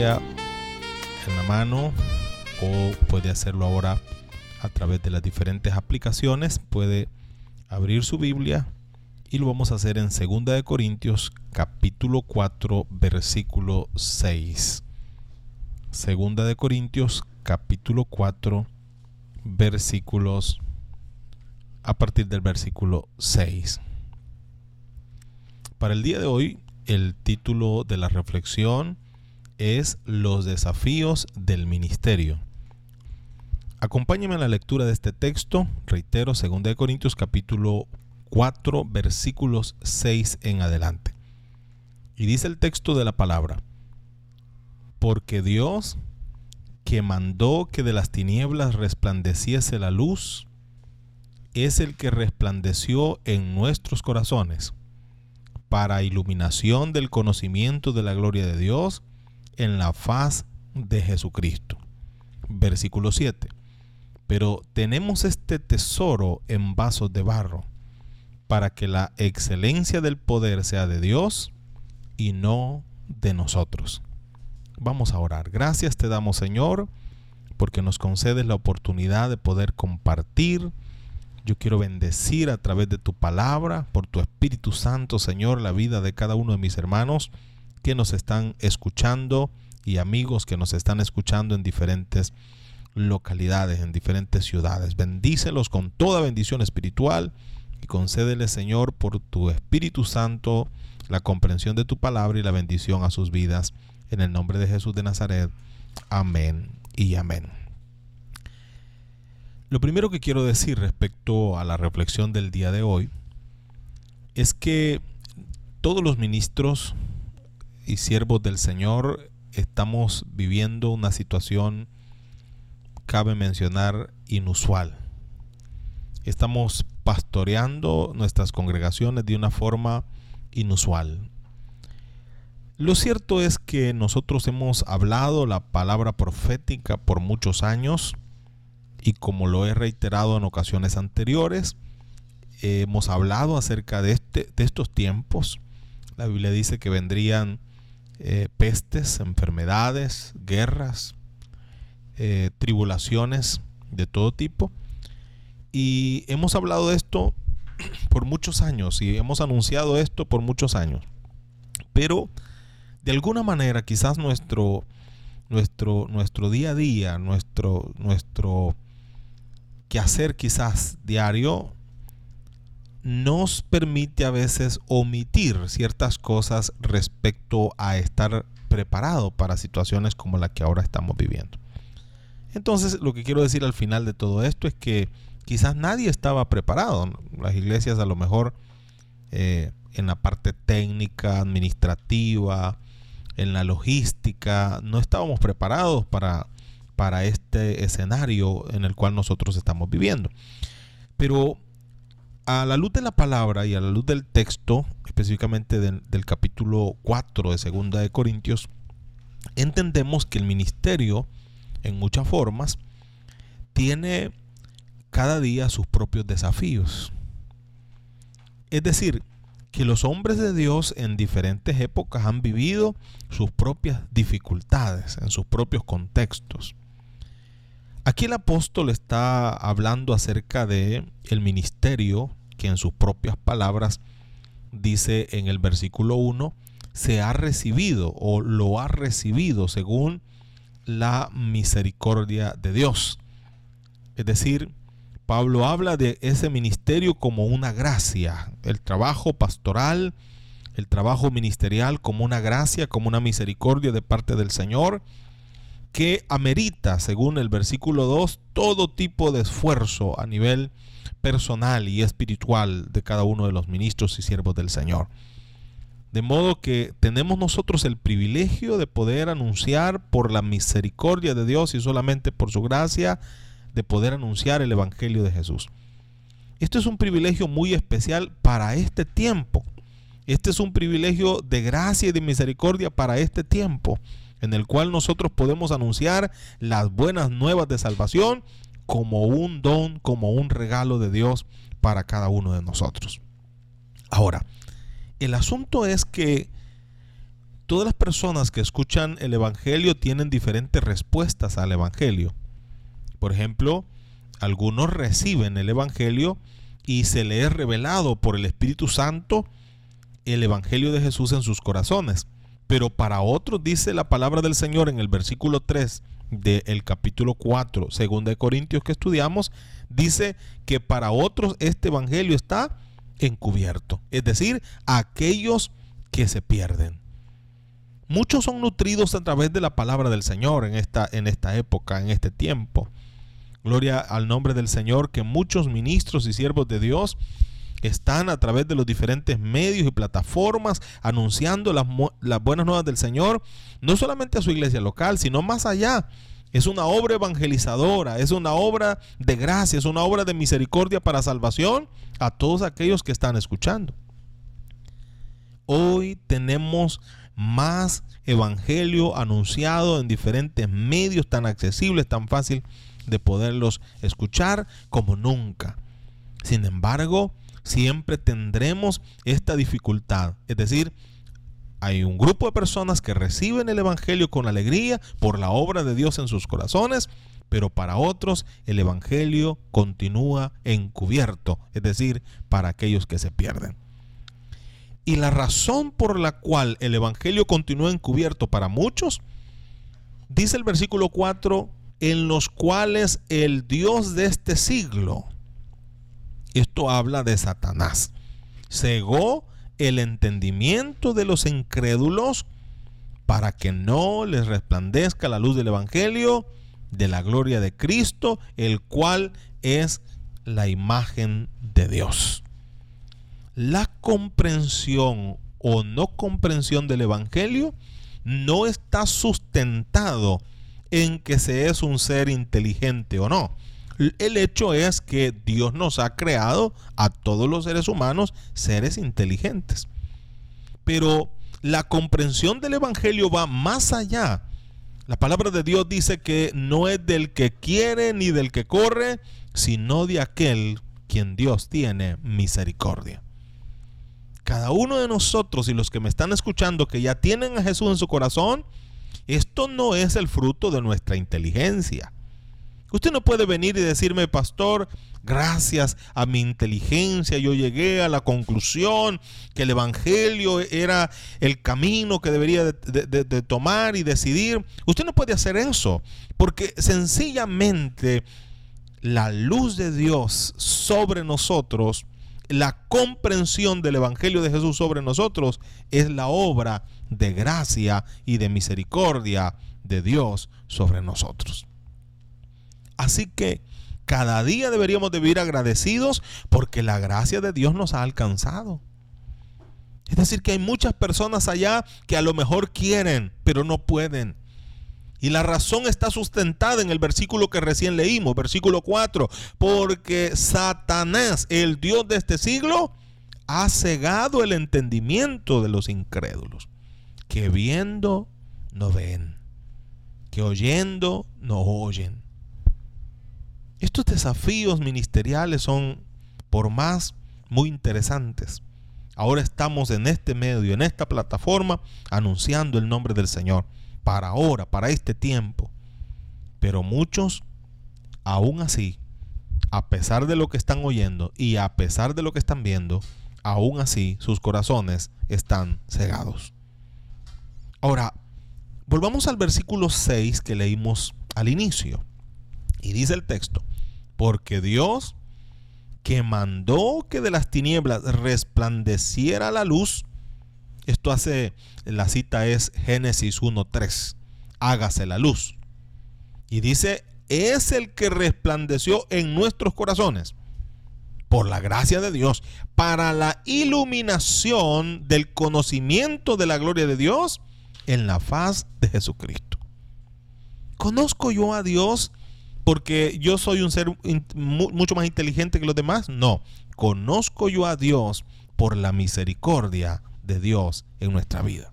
En la mano o puede hacerlo ahora a través de las diferentes aplicaciones. Puede abrir su Biblia y lo vamos a hacer en 2 de Corintios capítulo 4 versículo 6. Segunda de Corintios capítulo 4 versículos a partir del versículo 6. Para el día de hoy, el título de la reflexión es Los desafíos del ministerio. Acompáñenme en la lectura de este texto, reitero, 2 de Corintios capítulo 4 versículos 6 en adelante. Y dice el texto de la palabra, porque Dios, que mandó que de las tinieblas resplandeciese la luz, es el que resplandeció en nuestros corazones para iluminación del conocimiento de la gloria de Dios en la faz de Jesucristo. Versículo 7. Pero tenemos este tesoro en vasos de barro, para que la excelencia del poder sea de Dios y no de nosotros. Vamos a orar. Gracias te damos Señor, porque nos concedes la oportunidad de poder compartir yo quiero bendecir a través de tu palabra, por tu Espíritu Santo, Señor, la vida de cada uno de mis hermanos que nos están escuchando y amigos que nos están escuchando en diferentes localidades, en diferentes ciudades. Bendícelos con toda bendición espiritual y concédele, Señor, por tu Espíritu Santo, la comprensión de tu palabra y la bendición a sus vidas. En el nombre de Jesús de Nazaret. Amén y amén. Lo primero que quiero decir respecto a la reflexión del día de hoy es que todos los ministros y siervos del Señor estamos viviendo una situación, cabe mencionar, inusual. Estamos pastoreando nuestras congregaciones de una forma inusual. Lo cierto es que nosotros hemos hablado la palabra profética por muchos años, y como lo he reiterado en ocasiones anteriores, hemos hablado acerca de, este, de estos tiempos. La Biblia dice que vendrían eh, pestes, enfermedades, guerras, eh, tribulaciones de todo tipo. Y hemos hablado de esto por muchos años y hemos anunciado esto por muchos años. Pero de alguna manera quizás nuestro, nuestro, nuestro día a día, nuestro, nuestro que hacer quizás diario nos permite a veces omitir ciertas cosas respecto a estar preparado para situaciones como la que ahora estamos viviendo. Entonces, lo que quiero decir al final de todo esto es que quizás nadie estaba preparado. Las iglesias a lo mejor eh, en la parte técnica, administrativa, en la logística, no estábamos preparados para para este escenario en el cual nosotros estamos viviendo. Pero a la luz de la palabra y a la luz del texto, específicamente del, capítulo 4 de Segunda de Corintios, entendemos que el ministerio, en muchas formas, tiene cada día sus propios desafíos. Es decir, que los hombres de Dios en diferentes épocas han vivido sus propias dificultades en sus propios contextos. Aquí el apóstol está hablando acerca de el ministerio que en sus propias palabras dice en el versículo 1 se ha recibido o lo ha recibido según la misericordia de Dios. Es decir, Pablo habla de ese ministerio como una gracia, el trabajo pastoral, el trabajo ministerial como una gracia, como una misericordia de parte del Señor que amerita, según el versículo 2, todo tipo de esfuerzo a nivel personal y espiritual de cada uno de los ministros y siervos del Señor. De modo que tenemos nosotros el privilegio de poder anunciar por la misericordia de Dios y solamente por su gracia, de poder anunciar el Evangelio de Jesús. Esto es un privilegio muy especial para este tiempo. Este es un privilegio de gracia y de misericordia para este tiempo en el cual nosotros podemos anunciar las buenas nuevas de salvación como un don, como un regalo de Dios para cada uno de nosotros. Ahora, el asunto es que todas las personas que escuchan el Evangelio tienen diferentes respuestas al Evangelio. Por ejemplo, algunos reciben el Evangelio y se les es revelado por el Espíritu Santo el Evangelio de Jesús en sus corazones. Pero para otros dice la palabra del Señor en el versículo 3 del capítulo 4, segunda de Corintios que estudiamos, dice que para otros este Evangelio está encubierto. Es decir, aquellos que se pierden. Muchos son nutridos a través de la palabra del Señor en esta, en esta época, en este tiempo. Gloria al nombre del Señor, que muchos ministros y siervos de Dios están a través de los diferentes medios y plataformas anunciando las, las, buenas nuevas del Señor, no solamente a su iglesia local, sino más allá. Es una obra evangelizadora, es una obra de gracia, es una obra de misericordia para salvación a todos aquellos que están escuchando. Hoy tenemos más evangelio anunciado en diferentes medios tan accesibles, tan fácil de poderlos escuchar como nunca. Sin embargo, siempre tendremos esta dificultad. Es decir, hay un grupo de personas que reciben el Evangelio con alegría por la obra de Dios en sus corazones, pero para otros el Evangelio continúa encubierto, es decir, para aquellos que se pierden. Y la razón por la cual el Evangelio continúa encubierto para muchos, dice el versículo 4, en los cuales el Dios de este siglo, esto habla de Satanás, cegó el entendimiento de los incrédulos para que no les resplandezca la luz del Evangelio de la gloria de Cristo, el cual es la imagen de Dios. La comprensión o no comprensión del Evangelio no está sustentado en que se es un ser inteligente o no. El hecho es que Dios nos ha creado a todos los seres humanos seres inteligentes. Pero la comprensión del Evangelio va más allá. La palabra de Dios dice que no es del que quiere ni del que corre, sino de aquel quien Dios tiene misericordia. Cada uno de nosotros y los que me están escuchando que ya tienen a Jesús en su corazón, esto no es el fruto de nuestra inteligencia. Usted no puede venir y decirme, pastor, gracias a mi inteligencia yo llegué a la conclusión que el Evangelio era el camino que debería de, tomar y decidir. Usted no puede hacer eso, porque sencillamente la luz de Dios sobre nosotros la comprensión del Evangelio de Jesús sobre nosotros es la obra de gracia y de misericordia de Dios sobre nosotros. Así que cada día deberíamos de vivir agradecidos porque la gracia de Dios nos ha alcanzado. Es decir, que hay muchas personas allá que a lo mejor quieren, pero no pueden. Y la razón está sustentada en el versículo que recién leímos, versículo 4, porque Satanás, el Dios de este siglo, ha cegado el entendimiento de los incrédulos, que viendo no ven, que oyendo no oyen. Estos desafíos ministeriales son, por más, muy interesantes. Ahora estamos en este medio, en esta plataforma, anunciando el nombre del Señor para ahora, para este tiempo. Pero muchos, aún así, a pesar de lo que están oyendo y a pesar de lo que están viendo, aún así sus corazones están cegados. Ahora, volvamos al versículo 6 que leímos al inicio. Y dice el texto, porque Dios que mandó que de las tinieblas resplandeciera la luz, esto hace, la cita es Génesis 1.3. Hágase la luz. Y dice, es el que resplandeció en nuestros corazones por la gracia de Dios, para la iluminación del conocimiento de la gloria de Dios en la faz de Jesucristo. ¿Conozco yo a Dios porque yo soy un ser mucho más inteligente que los demás? No, conozco yo a Dios por la misericordia de Dios en nuestra vida.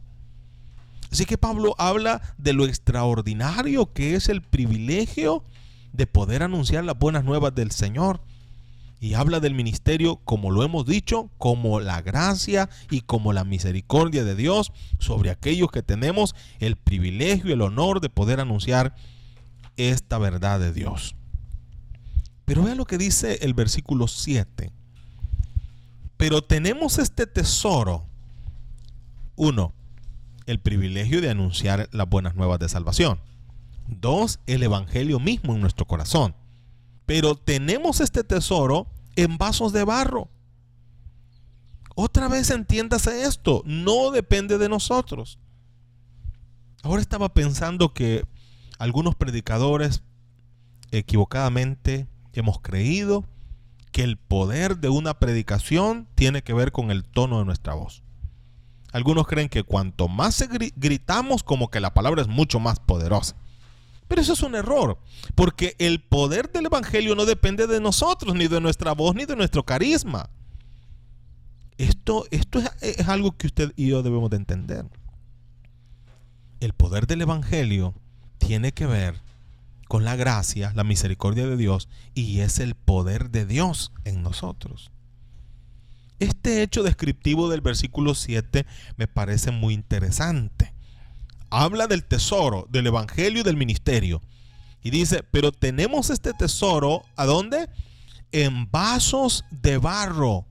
Así que Pablo habla de lo extraordinario que es el privilegio de poder anunciar las buenas nuevas del Señor. Y habla del ministerio, como lo hemos dicho, como la gracia y como la misericordia de Dios sobre aquellos que tenemos el privilegio y el honor de poder anunciar esta verdad de Dios. Pero vea lo que dice el versículo 7. Pero tenemos este tesoro. Uno, el privilegio de anunciar las buenas nuevas de salvación. Dos, el Evangelio mismo en nuestro corazón. Pero tenemos este tesoro en vasos de barro. Otra vez entiéndase esto, no depende de nosotros. Ahora estaba pensando que algunos predicadores equivocadamente hemos creído que el poder de una predicación tiene que ver con el tono de nuestra voz. Algunos creen que cuanto más gritamos, como que la palabra es mucho más poderosa. Pero eso es un error, porque el poder del Evangelio no depende de nosotros, ni de nuestra voz, ni de nuestro carisma. Esto, esto es, es algo que usted y yo debemos de entender. El poder del Evangelio tiene que ver con la gracia, la misericordia de Dios, y es el poder de Dios en nosotros. Este hecho descriptivo del versículo 7 me parece muy interesante. Habla del tesoro, del evangelio y del ministerio. Y dice, pero tenemos este tesoro, ¿a dónde? En vasos de barro.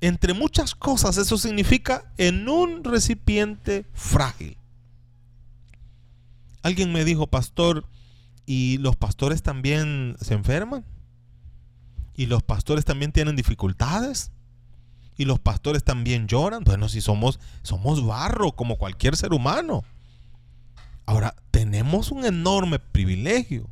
Entre muchas cosas, eso significa en un recipiente frágil. Alguien me dijo, pastor, ¿y los pastores también se enferman? ¿Y los pastores también tienen dificultades? ¿Y los pastores también lloran? Bueno, si somos, somos barro como cualquier ser humano. Ahora, tenemos un enorme privilegio.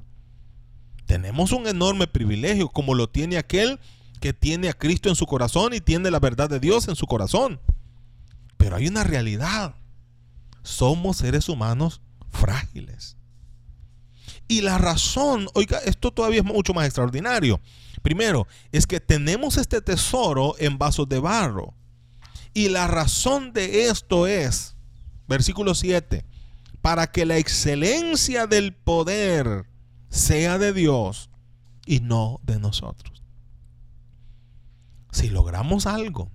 Tenemos un enorme privilegio como lo tiene aquel que tiene a Cristo en su corazón y tiene la verdad de Dios en su corazón. Pero hay una realidad. Somos seres humanos frágiles. Y la razón, oiga, esto todavía es mucho más extraordinario. Primero, es que tenemos este tesoro en vasos de barro. Y la razón de esto es, versículo 7, para que la excelencia del poder sea de Dios y no de nosotros. Si logramos algo,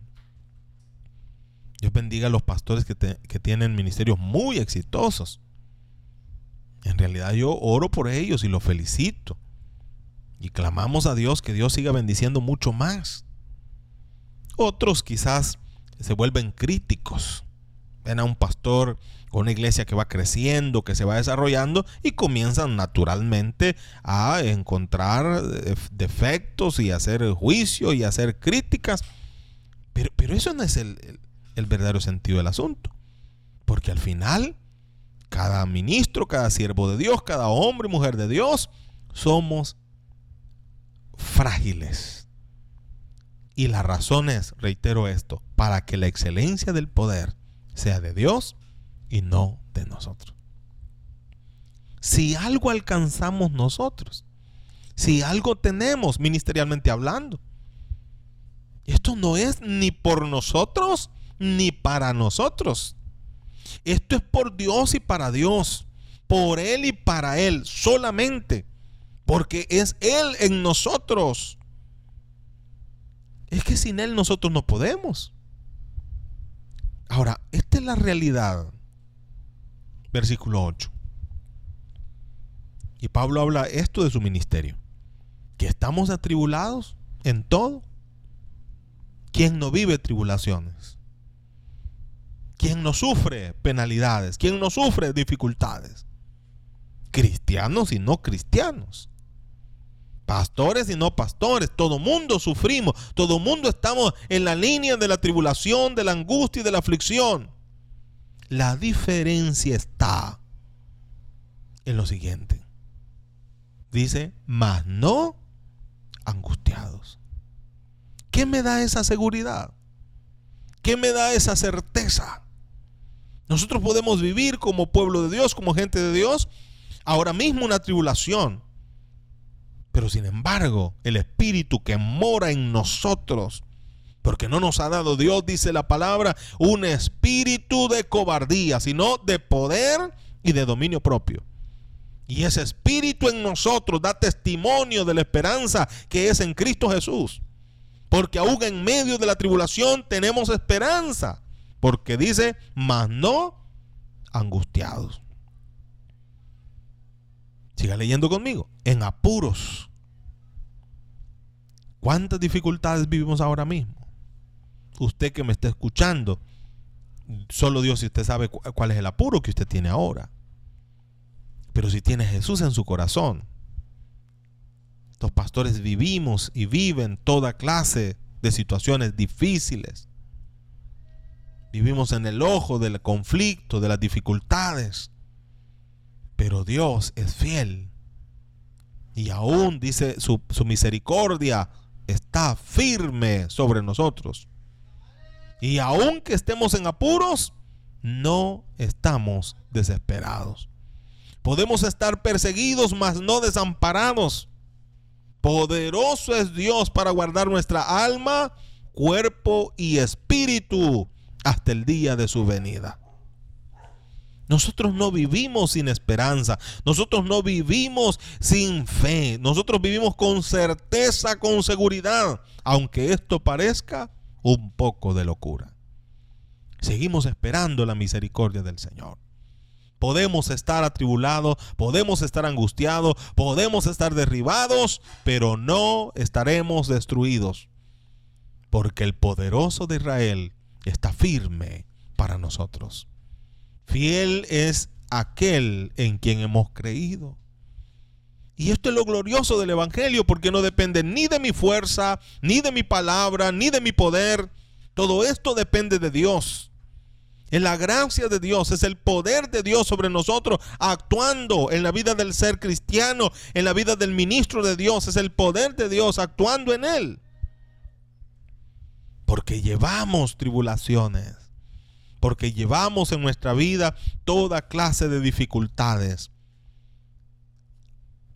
Dios bendiga a los pastores que, que tienen ministerios muy exitosos en realidad yo oro por ellos y los felicito. Y clamamos a Dios que Dios siga bendiciendo mucho más. Otros quizás se vuelven críticos. Ven a un pastor con una iglesia que va creciendo, que se va desarrollando y comienzan naturalmente a encontrar defectos y hacer juicio y hacer críticas. Pero, pero eso no es el, el verdadero sentido del asunto. Porque al final cada ministro, cada siervo de Dios, cada hombre y mujer de Dios, somos frágiles. Y la razón es, reitero esto, para que la excelencia del poder sea de Dios y no de nosotros. Si algo alcanzamos nosotros, si algo tenemos ministerialmente hablando, esto no es ni por nosotros ni para nosotros. Esto es por Dios y para Dios, por Él y para Él solamente, porque es Él en nosotros. Es que sin Él nosotros no podemos. Ahora, esta es la realidad. Versículo 8. Y Pablo habla esto de su ministerio. Que estamos atribulados en todo. ¿Quién no vive tribulaciones? ¿Quién no sufre penalidades? ¿Quién no sufre dificultades? Cristianos y no cristianos. Pastores y no pastores. Todo mundo sufrimos. Todo mundo estamos en la línea de la tribulación, de la angustia y de la aflicción. La diferencia está en lo siguiente. Dice, mas no angustiados. ¿Qué me da esa seguridad? ¿Qué me da esa certeza? Nosotros podemos vivir como pueblo de Dios, como gente de Dios, ahora mismo una tribulación. Pero sin embargo, el Espíritu que mora en nosotros, porque no nos ha dado Dios, dice la palabra, un espíritu de cobardía, sino de poder y de dominio propio. Y ese espíritu en nosotros da testimonio de la esperanza que es en Cristo Jesús. Porque aún en medio de la tribulación tenemos esperanza. Porque dice, mas no angustiados. Siga leyendo conmigo. En apuros. ¿Cuántas dificultades vivimos ahora mismo? Usted que me está escuchando, solo Dios y usted sabe cuál es el apuro que usted tiene ahora. Pero si tiene Jesús en su corazón, los pastores vivimos y viven toda clase de situaciones difíciles. Vivimos en el ojo del conflicto, de las dificultades. Pero Dios es fiel. Y aún dice su, su misericordia está firme sobre nosotros. Y aun que estemos en apuros, no estamos desesperados. Podemos estar perseguidos, mas no desamparados. Poderoso es Dios para guardar nuestra alma, cuerpo y espíritu hasta el día de su venida. Nosotros no vivimos sin esperanza, nosotros no vivimos sin fe, nosotros vivimos con certeza, con seguridad, aunque esto parezca un poco de locura. Seguimos esperando la misericordia del Señor. Podemos estar atribulados, podemos estar angustiados, podemos estar derribados, pero no estaremos destruidos. Porque el poderoso de Israel está firme para nosotros. Fiel es aquel en quien hemos creído. Y esto es lo glorioso del Evangelio, porque no depende ni de mi fuerza, ni de mi palabra, ni de mi poder. Todo esto depende de Dios. Es la gracia de Dios, es el poder de Dios sobre nosotros, actuando en la vida del ser cristiano, en la vida del ministro de Dios. Es el poder de Dios actuando en él. Porque llevamos tribulaciones, porque llevamos en nuestra vida toda clase de dificultades.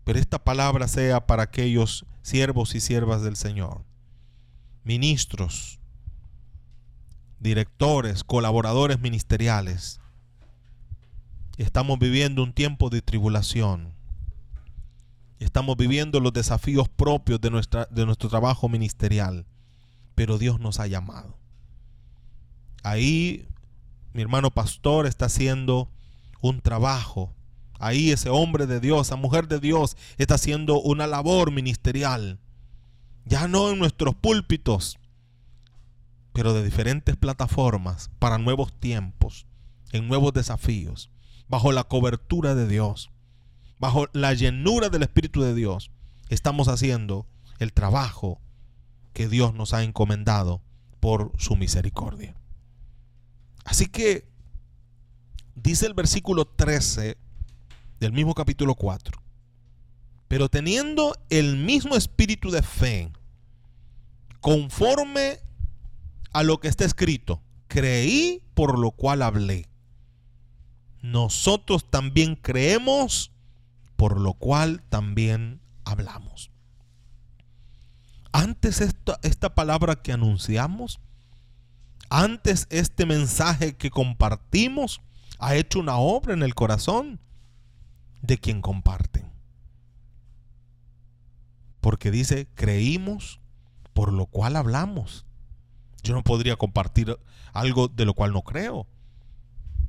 Pero esta palabra sea para aquellos siervos y siervas del Señor, ministros, directores, colaboradores ministeriales. Estamos viviendo un tiempo de tribulación. Estamos viviendo los desafíos propios de, nuestra, de nuestro trabajo ministerial. Pero Dios nos ha llamado. Ahí mi hermano pastor está haciendo un trabajo Ahí ese hombre de Dios, esa mujer de Dios está haciendo una labor ministerial. Ya no en nuestros púlpitos, pero de diferentes plataformas para nuevos tiempos, en nuevos desafíos, bajo la cobertura de Dios, bajo la llenura del Espíritu de Dios. Estamos haciendo el trabajo que Dios nos ha encomendado por su misericordia. Así que dice el versículo 13 del mismo capítulo 4. Pero teniendo el mismo espíritu de fe, conforme a lo que está escrito, creí por lo cual hablé. Nosotros también creemos por lo cual también hablamos. Antes esta, esta palabra que anunciamos, antes este mensaje que compartimos, ha hecho una obra en el corazón de quien comparten. Porque dice, creímos, por lo cual hablamos. Yo no podría compartir algo de lo cual no creo.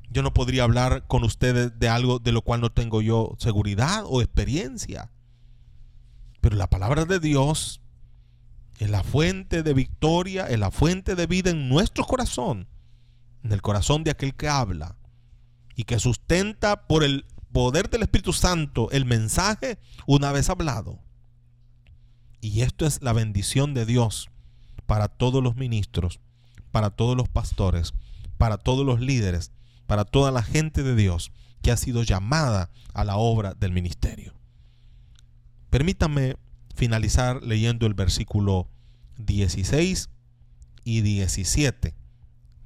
Yo no podría hablar con ustedes de algo de lo cual no tengo yo seguridad o experiencia. Pero la palabra de Dios es la fuente de victoria, es la fuente de vida en nuestro corazón, en el corazón de aquel que habla y que sustenta por el poder del Espíritu Santo el mensaje una vez hablado. Y esto es la bendición de Dios para todos los ministros, para todos los pastores, para todos los líderes, para toda la gente de Dios que ha sido llamada a la obra del ministerio. Permítame finalizar leyendo el versículo 16 y 17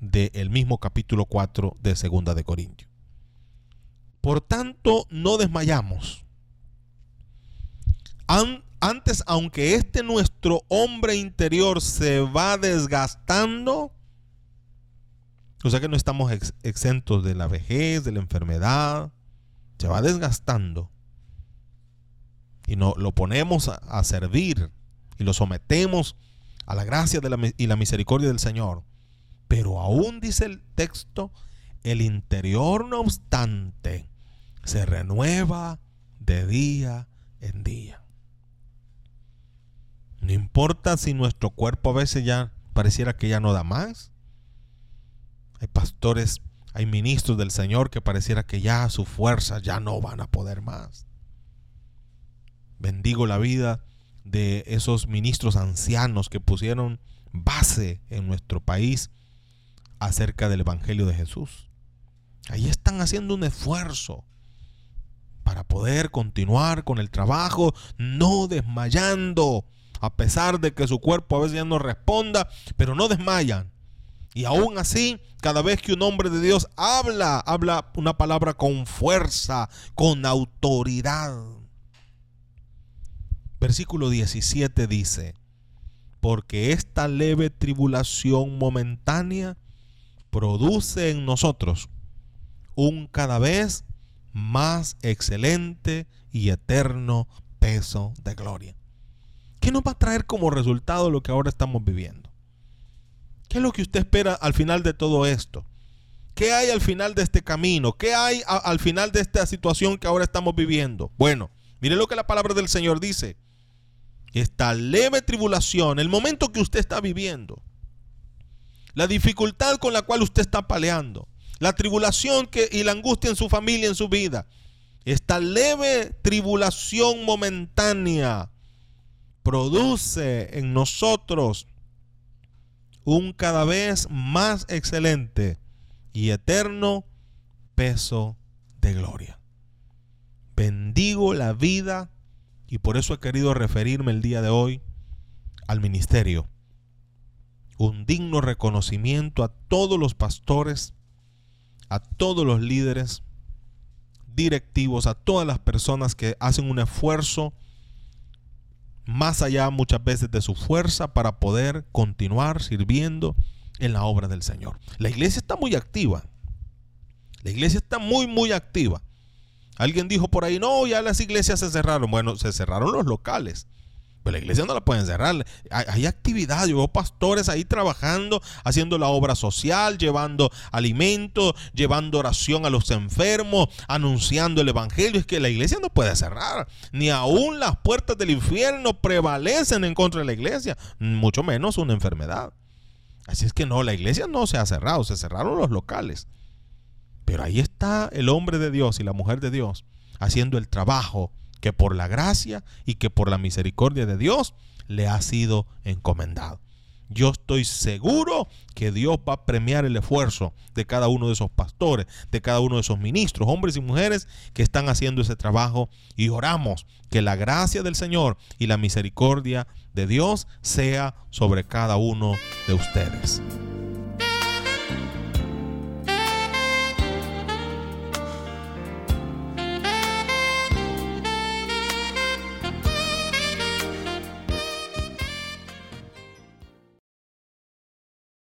del mismo capítulo 4 de Segunda de Corintios. Por tanto, no desmayamos. antes, aunque este nuestro hombre interior se va desgastando, o sea que no estamos exentos de la vejez, de la enfermedad, se va desgastando. Y no, lo ponemos a, servir y lo sometemos a la gracia y la misericordia del Señor. Pero aún dice el texto, el interior no obstante se renueva de día en día. No importa si nuestro cuerpo a veces ya pareciera que ya no da más. Hay pastores, hay ministros del Señor que pareciera que ya sus fuerzas ya no van a poder más. Bendigo la vida de esos ministros ancianos que pusieron base en nuestro país acerca del Evangelio de Jesús. Ahí están haciendo un esfuerzo para poder continuar con el trabajo, no desmayando, a pesar de que su cuerpo a veces ya no responda, pero no desmayan. Y aún así, cada vez que un hombre de Dios habla, habla una palabra con fuerza, con autoridad. Versículo 17 dice, porque esta leve tribulación momentánea produce en nosotros un cada vez más excelente y eterno peso de gloria. ¿Qué nos va a traer como resultado lo que ahora estamos viviendo? ¿Qué es lo que usted espera al final de todo esto? ¿Qué hay al final de este camino? ¿Qué hay al final de esta situación que ahora estamos viviendo? Bueno, mire lo que la palabra del Señor dice. Esta leve tribulación, el momento que usted está viviendo, la dificultad con la cual usted está peleando, la tribulación y la angustia en su familia, en su vida, esta leve tribulación momentánea produce en nosotros un cada vez más excelente y eterno peso de gloria. Bendigo la vida y por eso he querido referirme el día de hoy al ministerio un digno reconocimiento a todos los pastores, a todos los líderes directivos, a todas las personas que hacen un esfuerzo más allá muchas veces de su fuerza para poder continuar sirviendo en la obra del Señor. La iglesia está muy activa. La iglesia está muy, muy activa. Alguien dijo por ahí, no, ya las iglesias se cerraron. Bueno, se cerraron los locales. Pero la iglesia no la pueden cerrar. Hay, actividad, yo veo pastores ahí trabajando, haciendo la obra social, llevando alimento, llevando oración a los enfermos, anunciando el evangelio. Es que la iglesia no puede cerrar. Ni aún las puertas del infierno prevalecen en contra de la iglesia, mucho menos una enfermedad. Así es que no, la iglesia no se ha cerrado, se cerraron los locales. Pero ahí está el hombre de Dios y la mujer de Dios haciendo el trabajo que por la gracia y que por la misericordia de Dios le ha sido encomendado. Yo estoy seguro que Dios va a premiar el esfuerzo de cada uno de esos pastores, de cada uno de esos ministros, hombres y mujeres que están haciendo ese trabajo y oramos que la gracia del Señor y la misericordia de Dios sea sobre cada uno de ustedes.